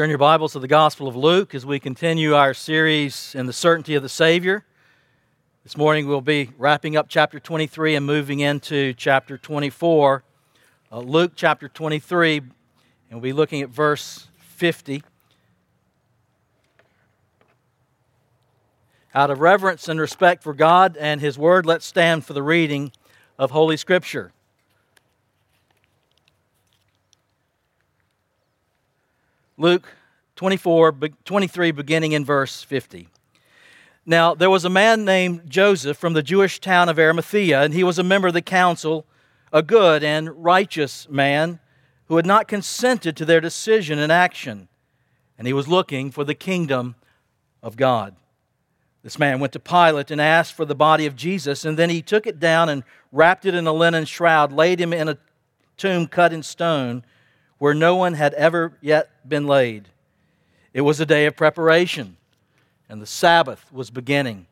Turn your Bibles to the Gospel of Luke as we continue our series in the certainty of the Savior. This morning we'll be wrapping up chapter 23 and moving into chapter 24. Uh, Luke chapter 23, and we'll be looking at verse 50. Out of reverence and respect for God and His Word, let's stand for the reading of Holy Scripture. Luke 24, 23, beginning in verse 50. Now, there was a man named Joseph from the Jewish town of Arimathea, and he was a member of the council, a good and righteous man who had not consented to their decision and action, and he was looking for the kingdom of God. This man went to Pilate and asked for the body of Jesus, and then he took it down and wrapped it in a linen shroud, laid him in a tomb cut in stone where no one had ever yet been laid. It was a day of preparation, and the Sabbath was beginning.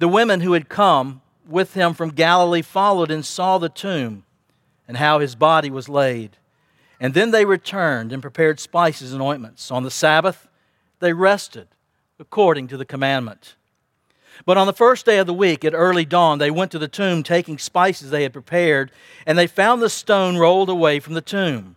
The women who had come with him from Galilee followed and saw the tomb and how his body was laid. And then they returned and prepared spices and ointments. On the Sabbath, they rested according to the commandment. But on the first day of the week, at early dawn, they went to the tomb taking spices they had prepared, and they found the stone rolled away from the tomb.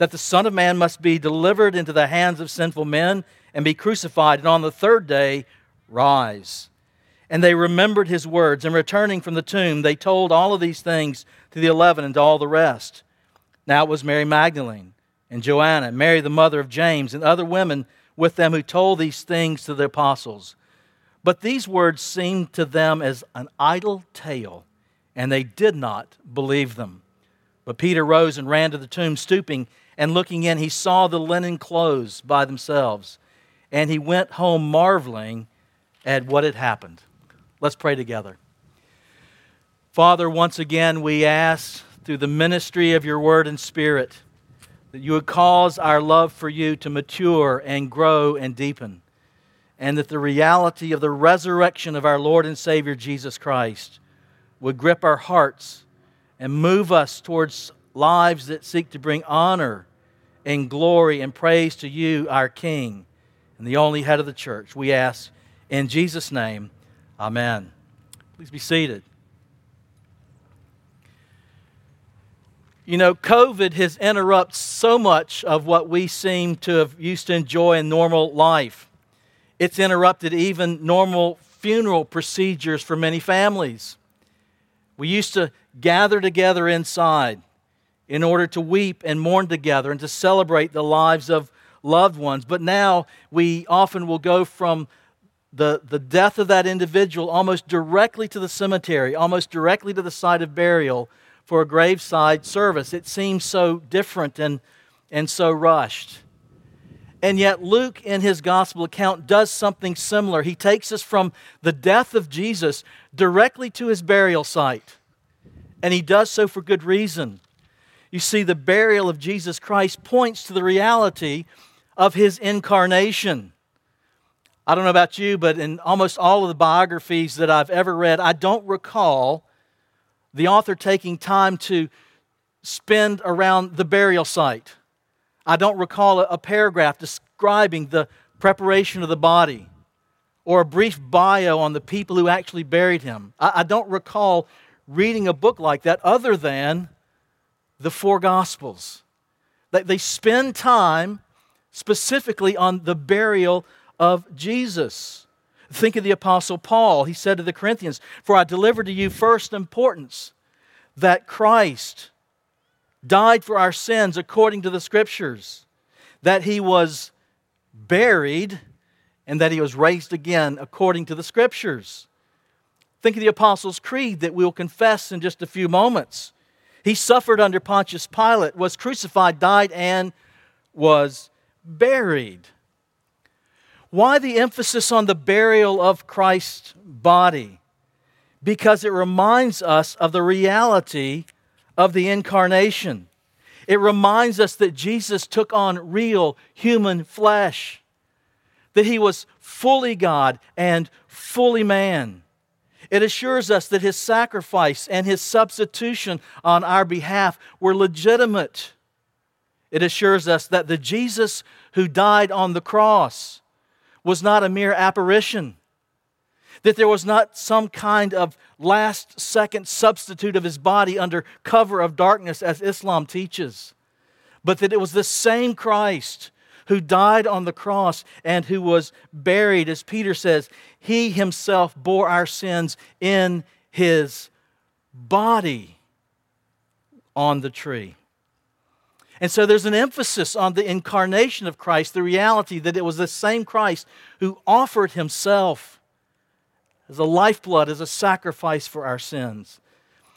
that the Son of Man must be delivered into the hands of sinful men and be crucified, and on the third day rise. And they remembered his words, and returning from the tomb, they told all of these things to the eleven and to all the rest. Now it was Mary Magdalene and Joanna, and Mary the mother of James, and other women with them who told these things to the apostles. But these words seemed to them as an idle tale, and they did not believe them. But Peter rose and ran to the tomb, stooping and looking in, he saw the linen clothes by themselves and he went home marveling at what had happened. Let's pray together. Father, once again, we ask through the ministry of your word and spirit that you would cause our love for you to mature and grow and deepen, and that the reality of the resurrection of our Lord and Savior Jesus Christ would grip our hearts and move us towards lives that seek to bring honor and glory and praise to you, our King and the only head of the church. We ask in Jesus' name, Amen. Please be seated. You know, COVID has interrupted so much of what we seem to have used to enjoy in normal life. It's interrupted even normal funeral procedures for many families. We used to gather together inside in order to weep and mourn together and to celebrate the lives of loved ones. But now we often will go from the, the death of that individual almost directly to the cemetery, almost directly to the site of burial for a graveside service. It seems so different and, and so rushed. And yet, Luke, in his gospel account, does something similar. He takes us from the death of Jesus directly to his burial site. And he does so for good reason. You see, the burial of Jesus Christ points to the reality of his incarnation. I don't know about you, but in almost all of the biographies that I've ever read, I don't recall the author taking time to spend around the burial site. I don't recall a, paragraph describing the preparation of the body or a brief bio on the people who actually buried him. I, don't recall reading a book like that other than the four Gospels. They, they spend time specifically on the burial of Jesus. Think of the Apostle Paul. He said to the Corinthians, For I delivered to you first importance that Christ died for our sins according to the Scriptures, that he was buried, and that he was raised again according to the Scriptures. Think of the Apostles' Creed that we'll confess in just a few moments. He suffered under Pontius Pilate, was crucified, died, and was buried. Why the emphasis on the burial of Christ's body because it reminds us of the reality of the incarnation. It reminds us that Jesus took on real human flesh, that he was fully God and fully man. It assures us that his sacrifice and his substitution on our behalf were legitimate. It assures us that the Jesus who died on the cross was not a mere apparition, that there was not some kind of last second substitute of his body under cover of darkness, as Islam teaches, but that it was the same Christ who died on the cross and who was buried. As Peter says, he himself bore our sins in his body on the tree. And so there's an emphasis on the incarnation of Christ, the reality that it was the same Christ who offered himself as a lifeblood, as a sacrifice for our sins.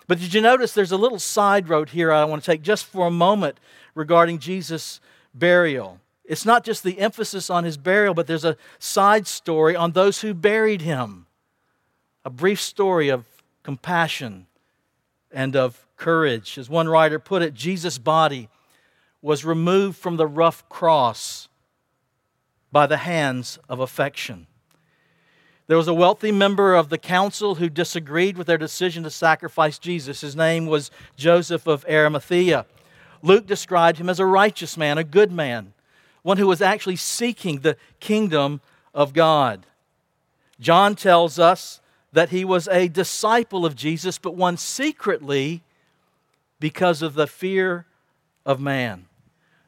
But did you notice there's a little side road here I want to take just for a moment regarding Jesus' burial? It's not just the emphasis on his burial, but there's a side story on those who buried him. A brief story of compassion and of courage. As one writer put it, Jesus' body was removed from the rough cross by the hands of affection. There was a wealthy member of the council who disagreed with their decision to sacrifice Jesus. His name was Joseph of Arimathea. Luke described him as a righteous man, a good man, one who was actually seeking the kingdom of God. John tells us that he was a disciple of Jesus, but one secretly because of the fear of man.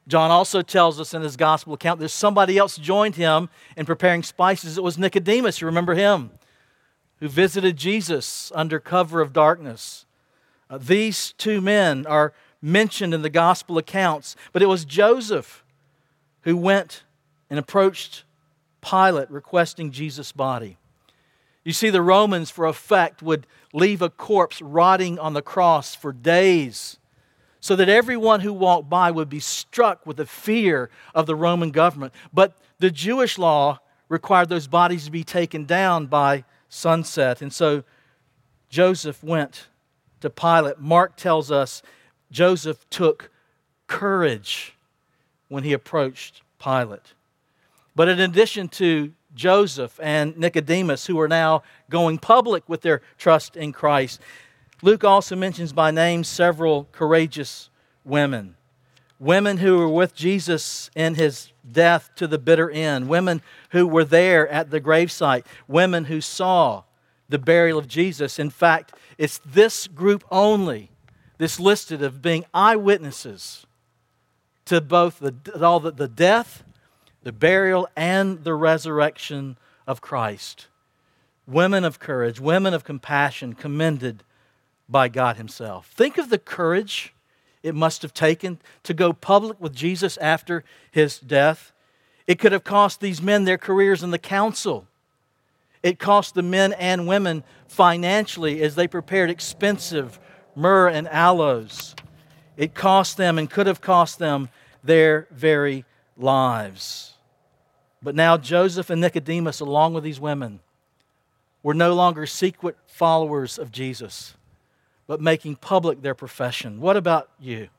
John also tells us in his gospel account that somebody else joined him in preparing spices. It was Nicodemus, you remember him, who visited Jesus under cover of darkness. Uh, these two men are mentioned in the gospel accounts, but it was Joseph who went and approached Pilate requesting Jesus' body. You see, the Romans, for effect, would leave a corpse rotting on the cross for days so that everyone who walked by would be struck with the fear of the Roman government. But the Jewish law required those bodies to be taken down by sunset. And so Joseph went to Pilate. Mark tells us Joseph took courage when he approached Pilate. But in addition to Joseph and Nicodemus, who are now going public with their trust in Christ, Luke also mentions by name several courageous women. Women who were with Jesus in his death to the bitter end. Women who were there at the gravesite. Women who saw the burial of Jesus. In fact, it's this group only, this listed of being eyewitnesses to both the, all the, the death, the burial, and the resurrection of Christ. Women of courage, women of compassion, commended by God Himself. Think of the courage it must have taken to go public with Jesus after His death. It could have cost these men their careers in the council. It cost the men and women financially as they prepared expensive myrrh and aloes. It cost them and could have cost them their very lives. But now Joseph and Nicodemus, along with these women, were no longer secret followers of Jesus but making public their profession. What about you?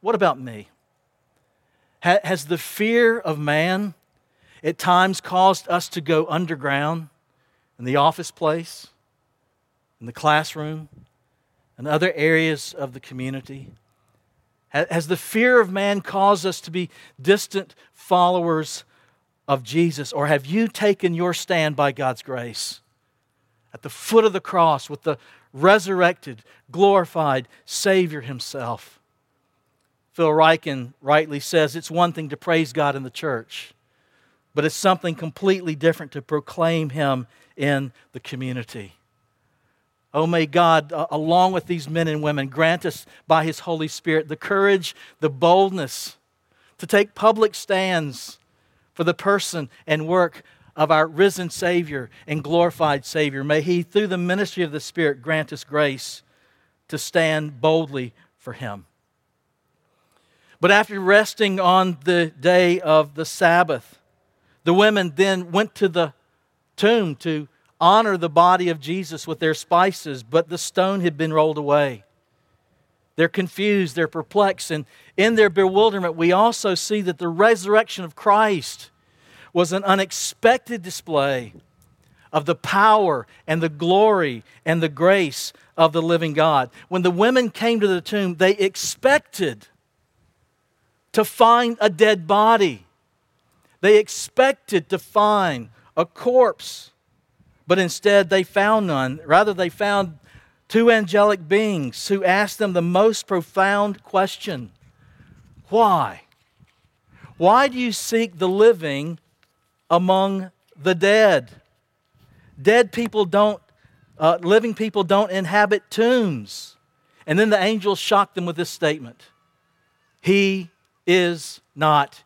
What about me? Has the fear of man at times caused us to go underground in the office place, in the classroom, and other areas of the community? Has the fear of man caused us to be distant followers of Jesus? Or have you taken your stand by God's grace at the foot of the cross with the resurrected, glorified Savior Himself. Phil Ryken rightly says it's one thing to praise God in the church, but it's something completely different to proclaim Him in the community. Oh, may God, uh, along with these men and women, grant us by His Holy Spirit the courage, the boldness to take public stands for the person and work of our risen Savior and glorified Savior. May He, through the ministry of the Spirit, grant us grace to stand boldly for Him. But after resting on the day of the Sabbath, the women then went to the tomb to honor the body of Jesus with their spices, but the stone had been rolled away. They're confused, they're perplexed, and in their bewilderment, we also see that the resurrection of Christ was an unexpected display of the power and the glory and the grace of the living God. When the women came to the tomb, they expected to find a dead body. They expected to find a corpse, but instead they found none. Rather, they found two angelic beings who asked them the most profound question Why? Why do you seek the living among the dead? Dead people don't, uh, living people don't inhabit tombs. And then the angels shocked them with this statement He is not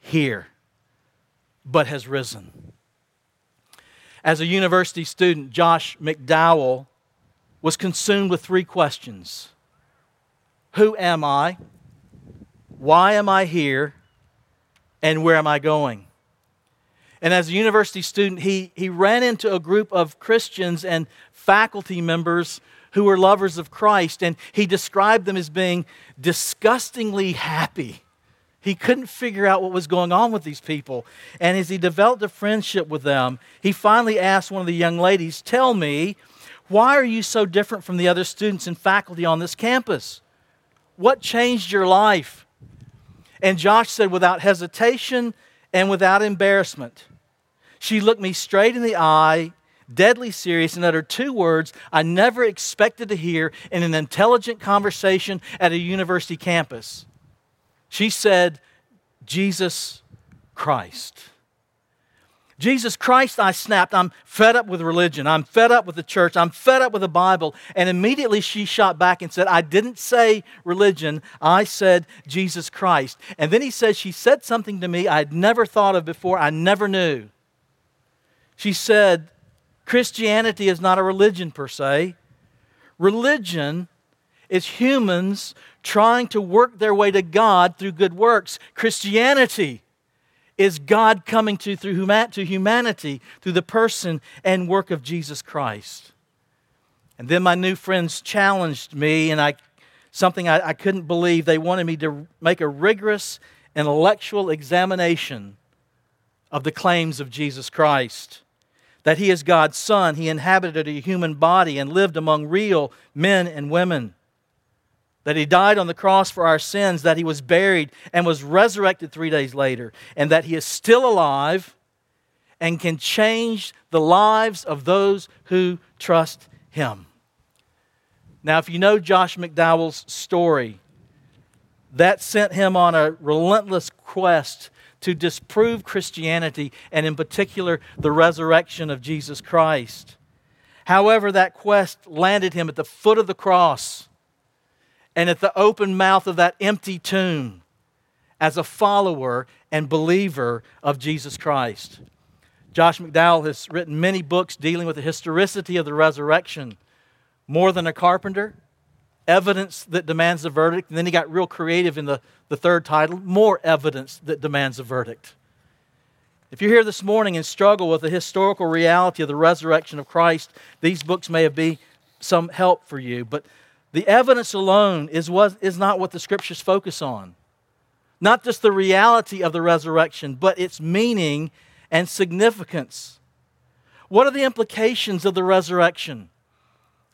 here, but has risen. As a university student, Josh McDowell was consumed with three questions Who am I? Why am I here? And where am I going? And as a university student, he, he ran into a group of Christians and faculty members who were lovers of Christ, and he described them as being disgustingly happy. He couldn't figure out what was going on with these people. And as he developed a friendship with them, he finally asked one of the young ladies, Tell me, why are you so different from the other students and faculty on this campus? What changed your life? And Josh said, without hesitation and without embarrassment, she looked me straight in the eye, deadly serious, and uttered two words I never expected to hear in an intelligent conversation at a university campus. She said, Jesus Christ. Jesus Christ, I snapped. I'm fed up with religion. I'm fed up with the church. I'm fed up with the Bible. And immediately she shot back and said, I didn't say religion. I said Jesus Christ. And then he said, She said something to me I'd never thought of before. I never knew. She said, Christianity is not a religion per se. Religion is humans trying to work their way to God through good works. Christianity is God coming to through huma- to humanity through the person and work of Jesus Christ. And then my new friends challenged me, and I something I, I couldn't believe. They wanted me to make a rigorous intellectual examination of the claims of Jesus Christ. That he is God's Son, he inhabited a human body and lived among real men and women that he died on the cross for our sins, that he was buried and was resurrected three days later, and that he is still alive and can change the lives of those who trust him. Now, if you know Josh McDowell's story, that sent him on a relentless quest to disprove Christianity and, in particular, the resurrection of Jesus Christ. However, that quest landed him at the foot of the cross and at the open mouth of that empty tomb as a follower and believer of Jesus Christ. Josh McDowell has written many books dealing with the historicity of the resurrection. More than a carpenter, evidence that demands a verdict. And then he got real creative in the, the third title more evidence that demands a verdict. If you're here this morning and struggle with the historical reality of the resurrection of Christ, these books may be some help for you. But the evidence alone is, what, is not what the scriptures focus on. Not just the reality of the resurrection, but its meaning and significance. What are the implications of the resurrection?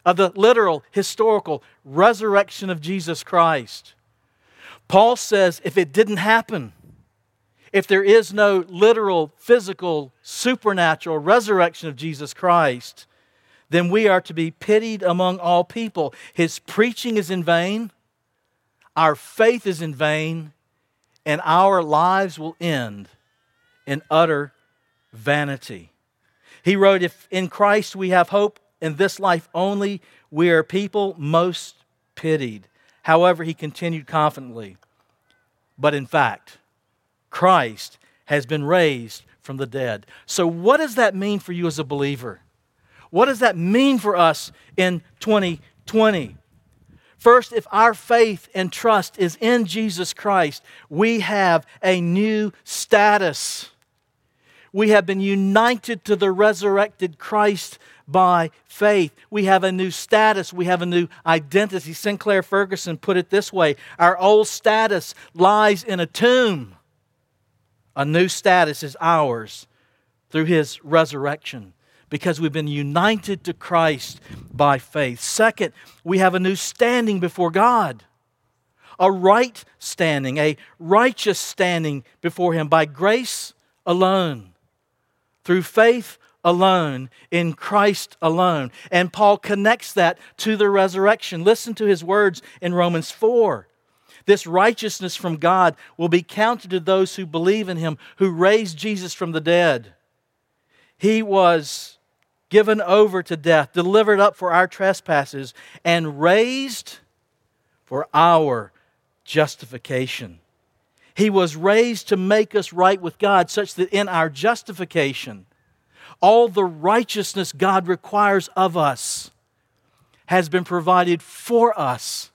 Of the literal, historical resurrection of Jesus Christ? Paul says if it didn't happen, if there is no literal, physical, supernatural resurrection of Jesus Christ, then we are to be pitied among all people. His preaching is in vain, our faith is in vain, and our lives will end in utter vanity. He wrote, If in Christ we have hope in this life only, we are people most pitied. However, he continued confidently, But in fact, Christ has been raised from the dead. So, what does that mean for you as a believer? What does that mean for us in 2020? First, if our faith and trust is in Jesus Christ, we have a new status. We have been united to the resurrected Christ by faith. We have a new status. We have a new identity. Sinclair Ferguson put it this way Our old status lies in a tomb. A new status is ours through his resurrection because we've been united to Christ by faith. Second, we have a new standing before God, a right standing, a righteous standing before Him by grace alone, through faith alone, in Christ alone. And Paul connects that to the resurrection. Listen to his words in Romans 4. This righteousness from God will be counted to those who believe in Him, who raised Jesus from the dead. He was given over to death, delivered up for our trespasses, and raised for our justification. He was raised to make us right with God, such that in our justification, all the righteousness God requires of us has been provided for us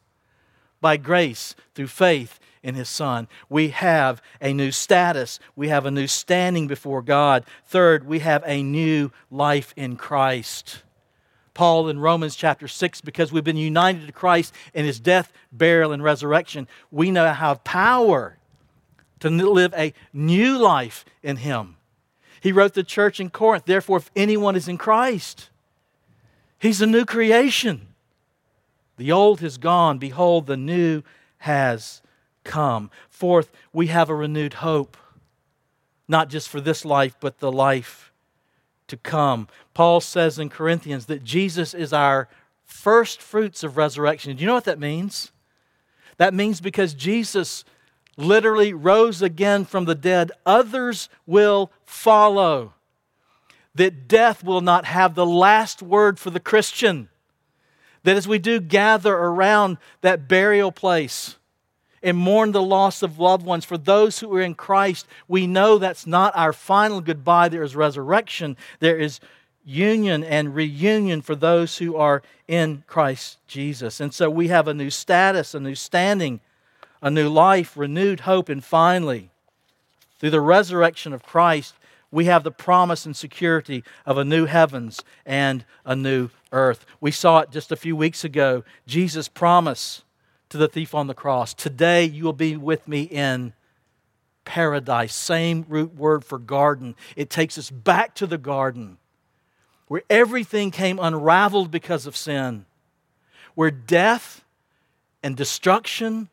by grace through faith in his son. We have a new status. We have a new standing before God. Third, we have a new life in Christ. Paul in Romans chapter 6, because we've been united to Christ in his death, burial, and resurrection, we now have power to live a new life in him. He wrote the church in Corinth, therefore, if anyone is in Christ, he's a new creation. The old has gone, behold, the new has come. Fourth, we have a renewed hope, not just for this life, but the life to come. Paul says in Corinthians that Jesus is our first fruits of resurrection. Do you know what that means? That means because Jesus literally rose again from the dead, others will follow. That death will not have the last word for the Christian. That as we do gather around that burial place, and mourn the loss of loved ones. For those who are in Christ, we know that's not our final goodbye. There is resurrection, there is union and reunion for those who are in Christ Jesus. And so we have a new status, a new standing, a new life, renewed hope, and finally, through the resurrection of Christ, we have the promise and security of a new heavens and a new earth. We saw it just a few weeks ago. Jesus' promise to the thief on the cross. Today you will be with me in paradise. Same root word for garden. It takes us back to the garden where everything came unraveled because of sin, where death and destruction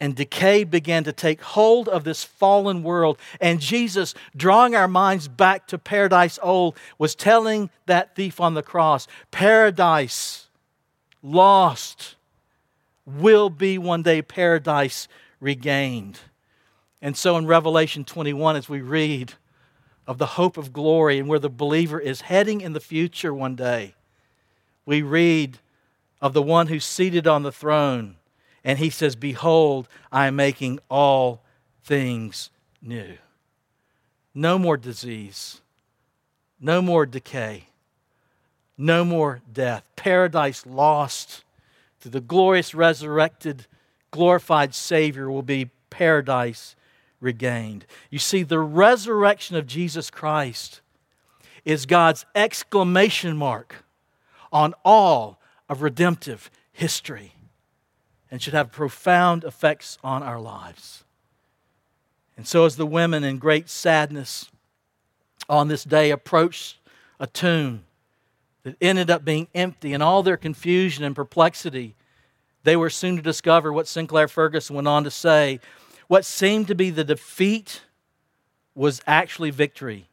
and decay began to take hold of this fallen world. And Jesus, drawing our minds back to paradise old, was telling that thief on the cross, Paradise lost will be one day paradise regained. And so in Revelation 21, as we read of the hope of glory and where the believer is heading in the future one day, we read of the one who's seated on the throne. And he says, Behold, I am making all things new. No more disease, no more decay, no more death. Paradise lost the glorious resurrected, glorified Savior will be paradise regained. You see, the resurrection of Jesus Christ is God's exclamation mark on all of redemptive history and should have profound effects on our lives. And so, as the women in great sadness on this day approached a tomb, that ended up being empty. In all their confusion and perplexity, they were soon to discover what Sinclair Ferguson went on to say what seemed to be the defeat was actually victory.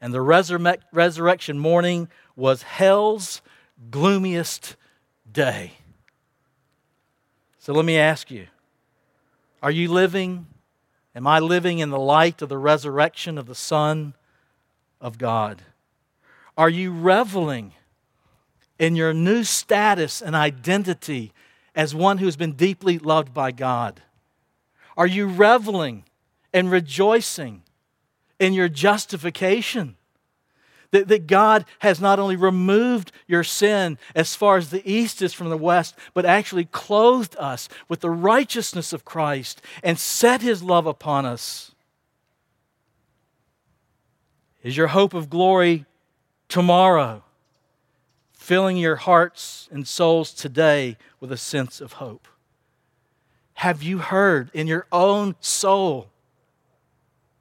And the resurre- resurrection morning was hell's gloomiest day. So let me ask you are you living, am I living in the light of the resurrection of the Son of God? Are you reveling in your new status and identity as one who's been deeply loved by God? Are you reveling and rejoicing in your justification? That, that God has not only removed your sin as far as the east is from the west, but actually clothed us with the righteousness of Christ and set his love upon us. Is your hope of glory tomorrow filling your hearts and souls today with a sense of hope? Have you heard in your own soul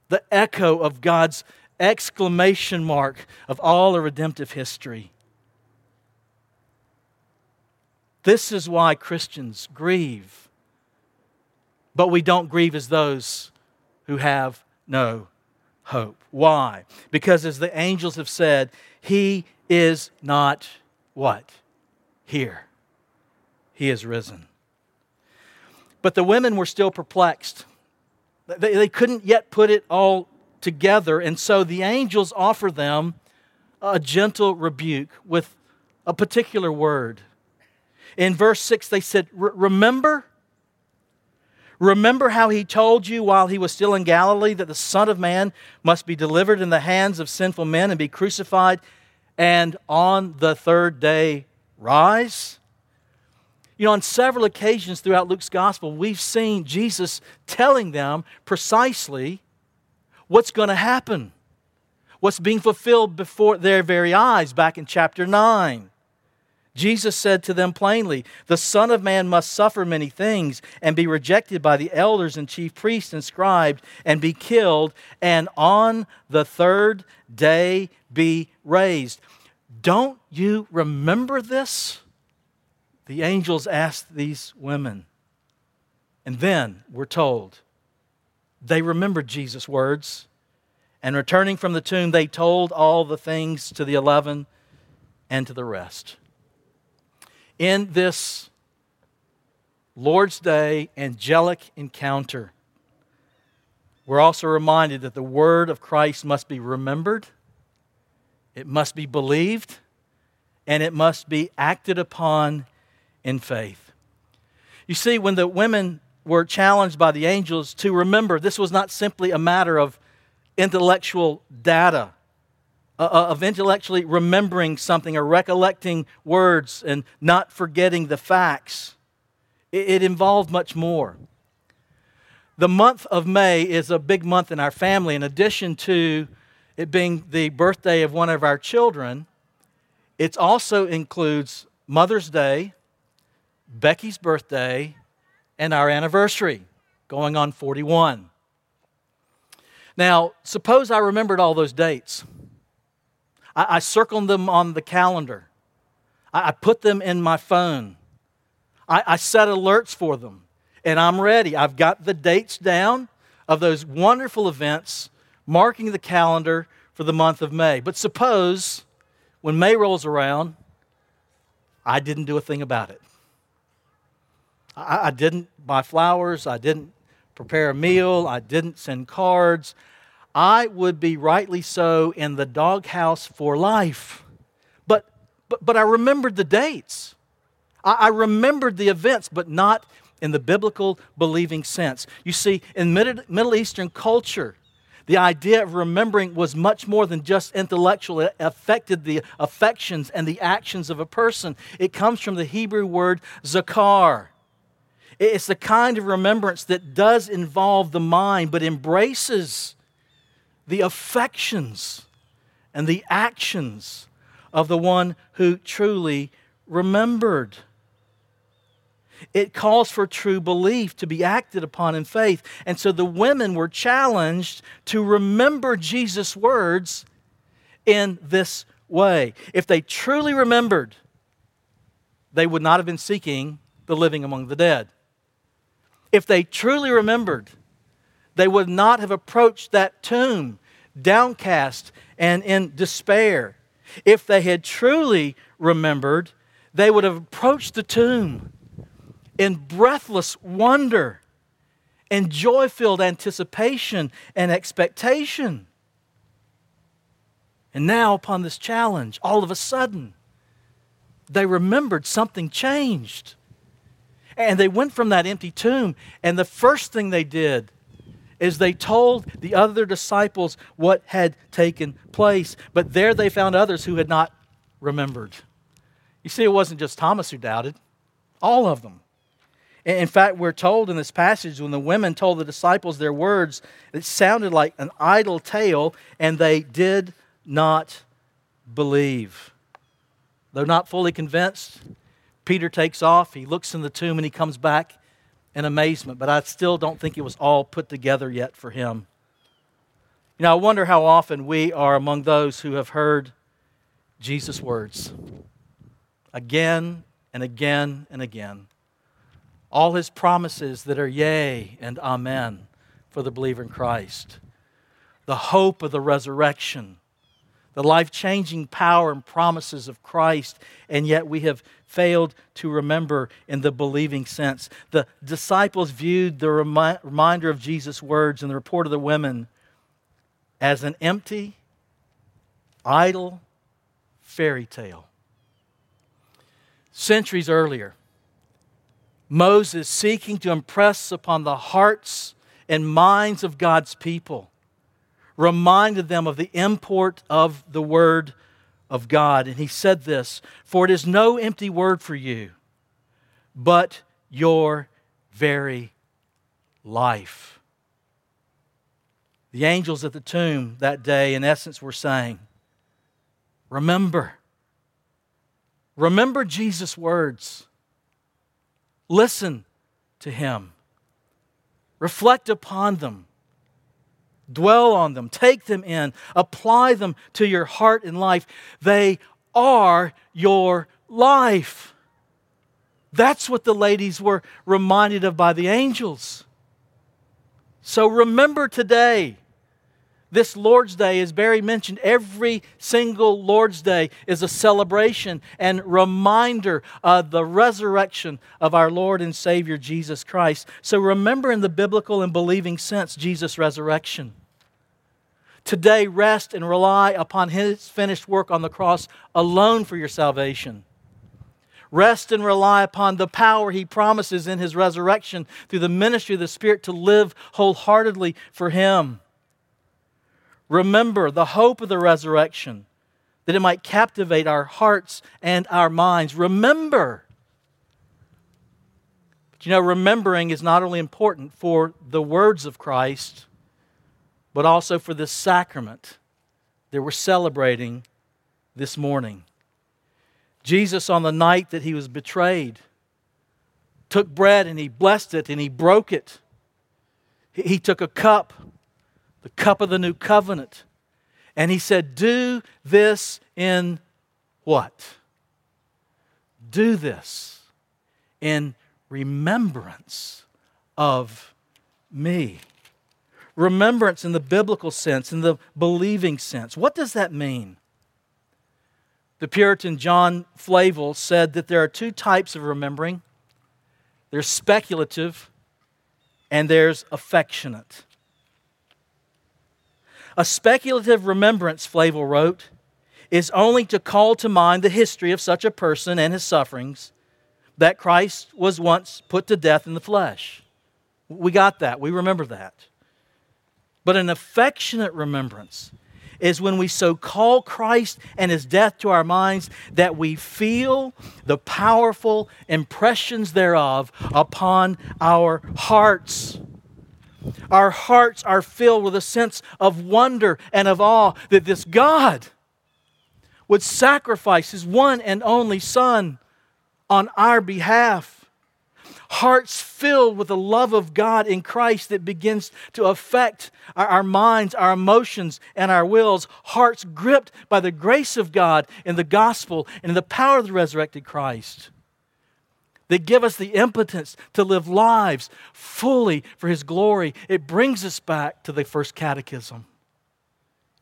the echo of God's exclamation mark of all the redemptive history? This is why Christians grieve. But we don't grieve as those who have no hope. Why? Because as the angels have said, he is not what? Here. He is risen. But the women were still perplexed. They, they couldn't yet put it all together, and so the angels offer them a gentle rebuke with a particular word. In verse 6, they said, Remember? Remember how he told you while he was still in Galilee that the Son of Man must be delivered in the hands of sinful men and be crucified, and on the third day rise? You know, on several occasions throughout Luke's gospel, we've seen Jesus telling them precisely what's going to happen, what's being fulfilled before their very eyes back in chapter 9. Jesus said to them plainly, The Son of Man must suffer many things and be rejected by the elders and chief priests and scribes and be killed, and on the third day be raised. Don't you remember this? The angels asked these women. And then we're told they remembered Jesus' words. And returning from the tomb, they told all the things to the eleven and to the rest in this Lord's Day angelic encounter, we're also reminded that the word of Christ must be remembered, it must be believed, and it must be acted upon in faith. You see, when the women were challenged by the angels to remember, this was not simply a matter of intellectual data uh, uh, of intellectually remembering something or recollecting words and not forgetting the facts. It, it involved much more. The month of May is a big month in our family. In addition to it being the birthday of one of our children, it also includes Mother's Day, Becky's birthday, and our anniversary, going on 41. Now, suppose I remembered all those dates. I, I circled them on the calendar. I, I put them in my phone. I, I set alerts for them. And I'm ready. I've got the dates down of those wonderful events marking the calendar for the month of May. But suppose when May rolls around, I didn't do a thing about it. I, I, didn't buy flowers. I didn't prepare a meal. I didn't send cards. I would be rightly so in the doghouse for life. But, but, but I remembered the dates. I, I remembered the events, but not in the biblical believing sense. You see, in Middle Eastern culture, the idea of remembering was much more than just intellectual. It affected the affections and the actions of a person. It comes from the Hebrew word zakar. It's the kind of remembrance that does involve the mind, but embraces the affections and the actions of the one who truly remembered. It calls for true belief to be acted upon in faith. And so the women were challenged to remember Jesus' words in this way. If they truly remembered, they would not have been seeking the living among the dead. If they truly remembered, they would not have approached that tomb downcast and in despair. If they had truly remembered, they would have approached the tomb in breathless wonder and joy filled anticipation and expectation. And now, upon this challenge, all of a sudden, they remembered something changed. And they went from that empty tomb, and the first thing they did is they told the other disciples what had taken place. But there they found others who had not remembered. You see, it wasn't just Thomas who doubted, all of them. In fact, we're told in this passage when the women told the disciples their words, it sounded like an idle tale, and they did not believe. Though not fully convinced, Peter takes off, he looks in the tomb, and he comes back in amazement. But I still don't think it was all put together yet for him. You know, I wonder how often we are among those who have heard Jesus' words again and again and again all his promises that are yea and amen for the believer in Christ, the hope of the resurrection, the life changing power and promises of Christ, and yet we have failed to remember in the believing sense. The disciples viewed the remi- reminder of Jesus' words and the report of the women as an empty, idle fairy tale. Centuries earlier, Moses seeking to impress upon the hearts and minds of God's people, reminded them of the import of the word of God. And he said this For it is no empty word for you, but your very life. The angels at the tomb that day, in essence, were saying, Remember. Remember Jesus' words. Listen to him. Reflect upon them. Dwell on them. Take them in. Apply them to your heart and life. They are your life. That's what the ladies were reminded of by the angels. So remember today this Lord's Day, as Barry mentioned, every single Lord's Day is a celebration and reminder of the resurrection of our Lord and Savior Jesus Christ. So remember, in the biblical and believing sense, Jesus' resurrection. Today, rest and rely upon His finished work on the cross alone for your salvation. Rest and rely upon the power He promises in His resurrection through the ministry of the Spirit to live wholeheartedly for Him. Remember the hope of the resurrection, that it might captivate our hearts and our minds. Remember. But you know, remembering is not only important for the words of Christ, but also for this sacrament that we're celebrating this morning. Jesus, on the night that he was betrayed, took bread and he blessed it and he broke it. He took a cup the cup of the new covenant. And he said, Do this in what? Do this in remembrance of me. Remembrance in the biblical sense, in the believing sense. What does that mean? The Puritan John Flavel said that there are two types of remembering there's speculative and there's affectionate. A speculative remembrance, Flavel wrote, is only to call to mind the history of such a person and his sufferings that Christ was once put to death in the flesh. We got that. We remember that. But an affectionate remembrance is when we so call Christ and his death to our minds that we feel the powerful impressions thereof upon our hearts. Our hearts are filled with a sense of wonder and of awe that this God would sacrifice his one and only Son on our behalf. Hearts filled with the love of God in Christ that begins to affect our, our, minds, our emotions, and our wills. Hearts gripped by the grace of God in the gospel and in the power of the resurrected Christ that give us the impotence to live lives fully for His glory. It brings us back to the first catechism.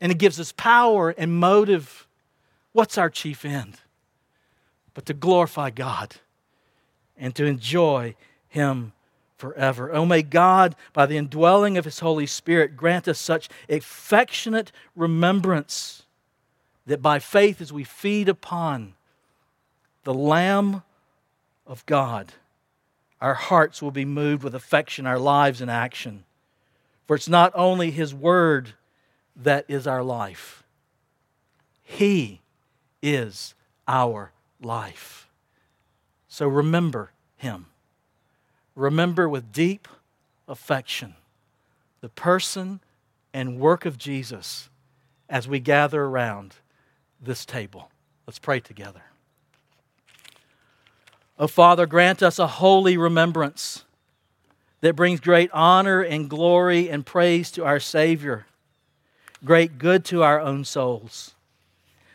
And it gives us power and motive. What's our chief end? But to glorify God and to enjoy Him forever. Oh, may God, by the indwelling of His Holy Spirit, grant us such affectionate remembrance that by faith, as we feed upon the Lamb of God, our hearts will be moved with affection, our lives in action. For it's not only His Word that is our life, He is our life. So remember Him. remember with deep affection the person and work of Jesus as we gather around this table. Let's pray together. Oh, Father, grant us a holy remembrance that brings great honor and glory and praise to our Savior, great good to our own souls.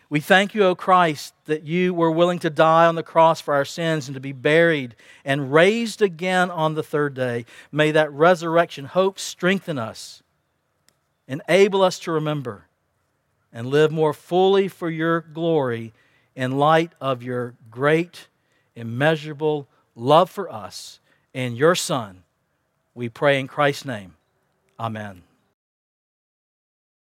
We thank you, O Christ, that you were willing to die on the cross for our sins and to be buried and raised again on the third day. May that resurrection hope strengthen us, enable us to remember, and live more fully for your glory in light of your great, immeasurable love for us and your Son. We pray in Christ's name. Amen.